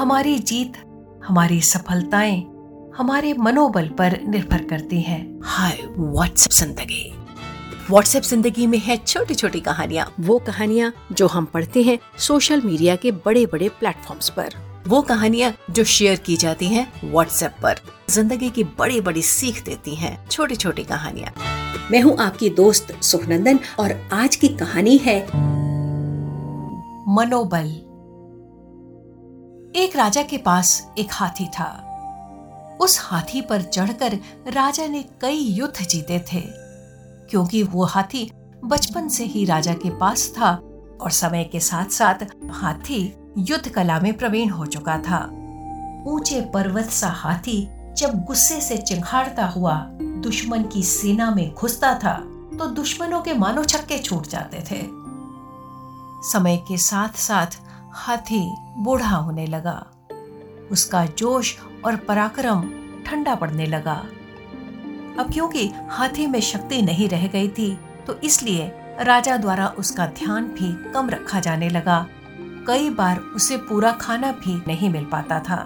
हमारी जीत हमारी सफलताएँ हमारे मनोबल पर निर्भर करती हैं। हाय व्हाट्सएप ज़िंदगी। व्हाट्सएप ज़िंदगी में है छोटी छोटी कहानियाँ। वो कहानियाँ जो हम पढ़ते हैं सोशल मीडिया के बड़े बड़े प्लेटफॉर्म्स पर। वो कहानियाँ जो शेयर की जाती हैं व्हाट्सएप पर। ज़िंदगी की बड़ी बड़ी सीख देती हैं छोटी छोटी कहानियाँ। मैं हूँ आपकी दोस्त सुखनंदन और आज की कहानी है मनोबल। एक राजा के पास एक हाथी था। उस हाथी पर चढ़कर राजा ने कई युद्ध जीते थे, क्योंकि वो हाथी बचपन से ही राजा के पास था और समय के साथ साथ हाथी युद्ध कला में प्रवीण हो चुका था। ऊँचे पर्वत सा हाथी जब गुस्से से चिंगाड़ता हुआ, दुश्मन की सेना में घुसता था तो दुश्मनों के मानो छक्के छूट जाते थे। समय के साथ साथ हाथी बूढ़ा होने लगा। उसका जोश और पराक्रम ठंडा पड़ने लगा। अब क्योंकि हाथी में शक्ति नहीं रह गई थी तो इसलिए राजा द्वारा उसका ध्यान भी कम रखा जाने लगा। कई बार उसे पूरा खाना भी नहीं मिल पाता था।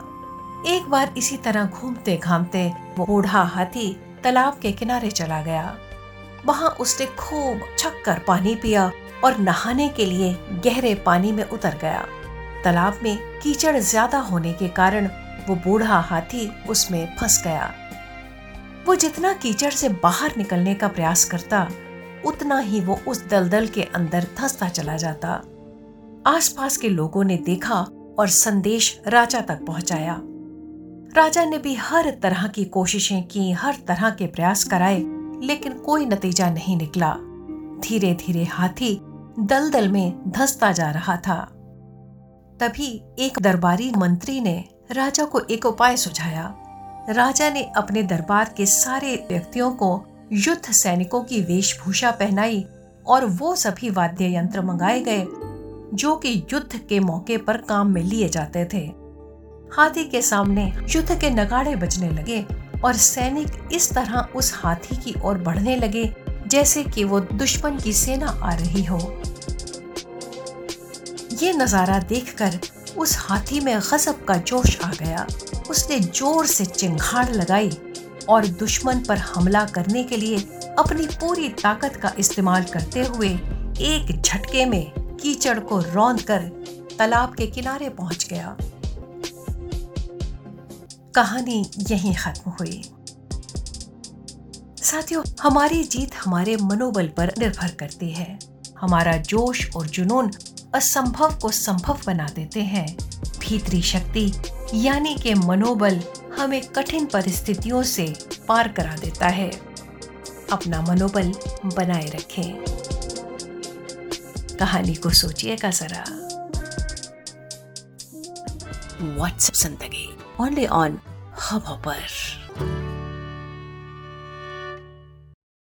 एक बार इसी तरह घूमते घामते वो बूढ़ा हाथी तालाब के किनारे चला गया। वहाँ उसने खूब छक्कर पानी पिया और नहाने के लिए गहरे पानी में उतर गया। तालाब में कीचड़ ज़्यादा होने के कारण वो बूढ़ा हाथी उसमें फंस गया। वो जितना कीचड़ से बाहर निकलने का प्रयास करता, उतना ही वो उस दलदल के अंदर धंसता चला जाता। आसपास के लोगों ने देखा और संदेश राजा तक पहुँचाया। राजा ने भी हर तरह की कोशिशें की, हर तरह के प्रयास कराए, लेकिन कोई नतीजा नहीं निकला। धीरे धीरे हाथी दलदल में धंसता जा रहा था। तभी एक दरबारी मंत्री ने राजा को एक उपाय सुझाया। राजा ने अपने दरबार के सारे व्यक्तियों को युद्ध सैनिकों की वेशभूषा पहनाई और वो सभी वाद्य यंत्र मंगाए गए, जो कि युद्ध के मौके पर काम में लिए जाते थे। हाथी के सामने युद्ध के नगाड़े बजने लगे और सैनिक इस तरह उस हाथी की ओर बढ़ने लगे जैसे कि वो दुश्मन की सेना आ रही हो। ये नज़ारा देखकर उस हाथी में गजब का जोश आ गया। उसने ज़ोर से चिंगाड़ लगाई और दुश्मन पर हमला करने के लिए अपनी पूरी ताकत का इस्तेमाल करते हुए एक झटके में कीचड़ को रौंद कर तालाब के किनारे पहुँच गया। कहानी यहीं खत्म हुई। साथियों, हमारी जीत हमारे मनोबल पर निर्भर करती है। हमारा जोश और जुनून असंभव को संभव बना देते हैं। भीतरी शक्ति, यानी के मनोबल, हमें कठिन परिस्थितियों से पार करा देता है। अपना मनोबल बनाए रखें। कहानी को सोचिएगा जरा। व्हाट्सएप ज़िंदगी? ओनली ऑन हब पर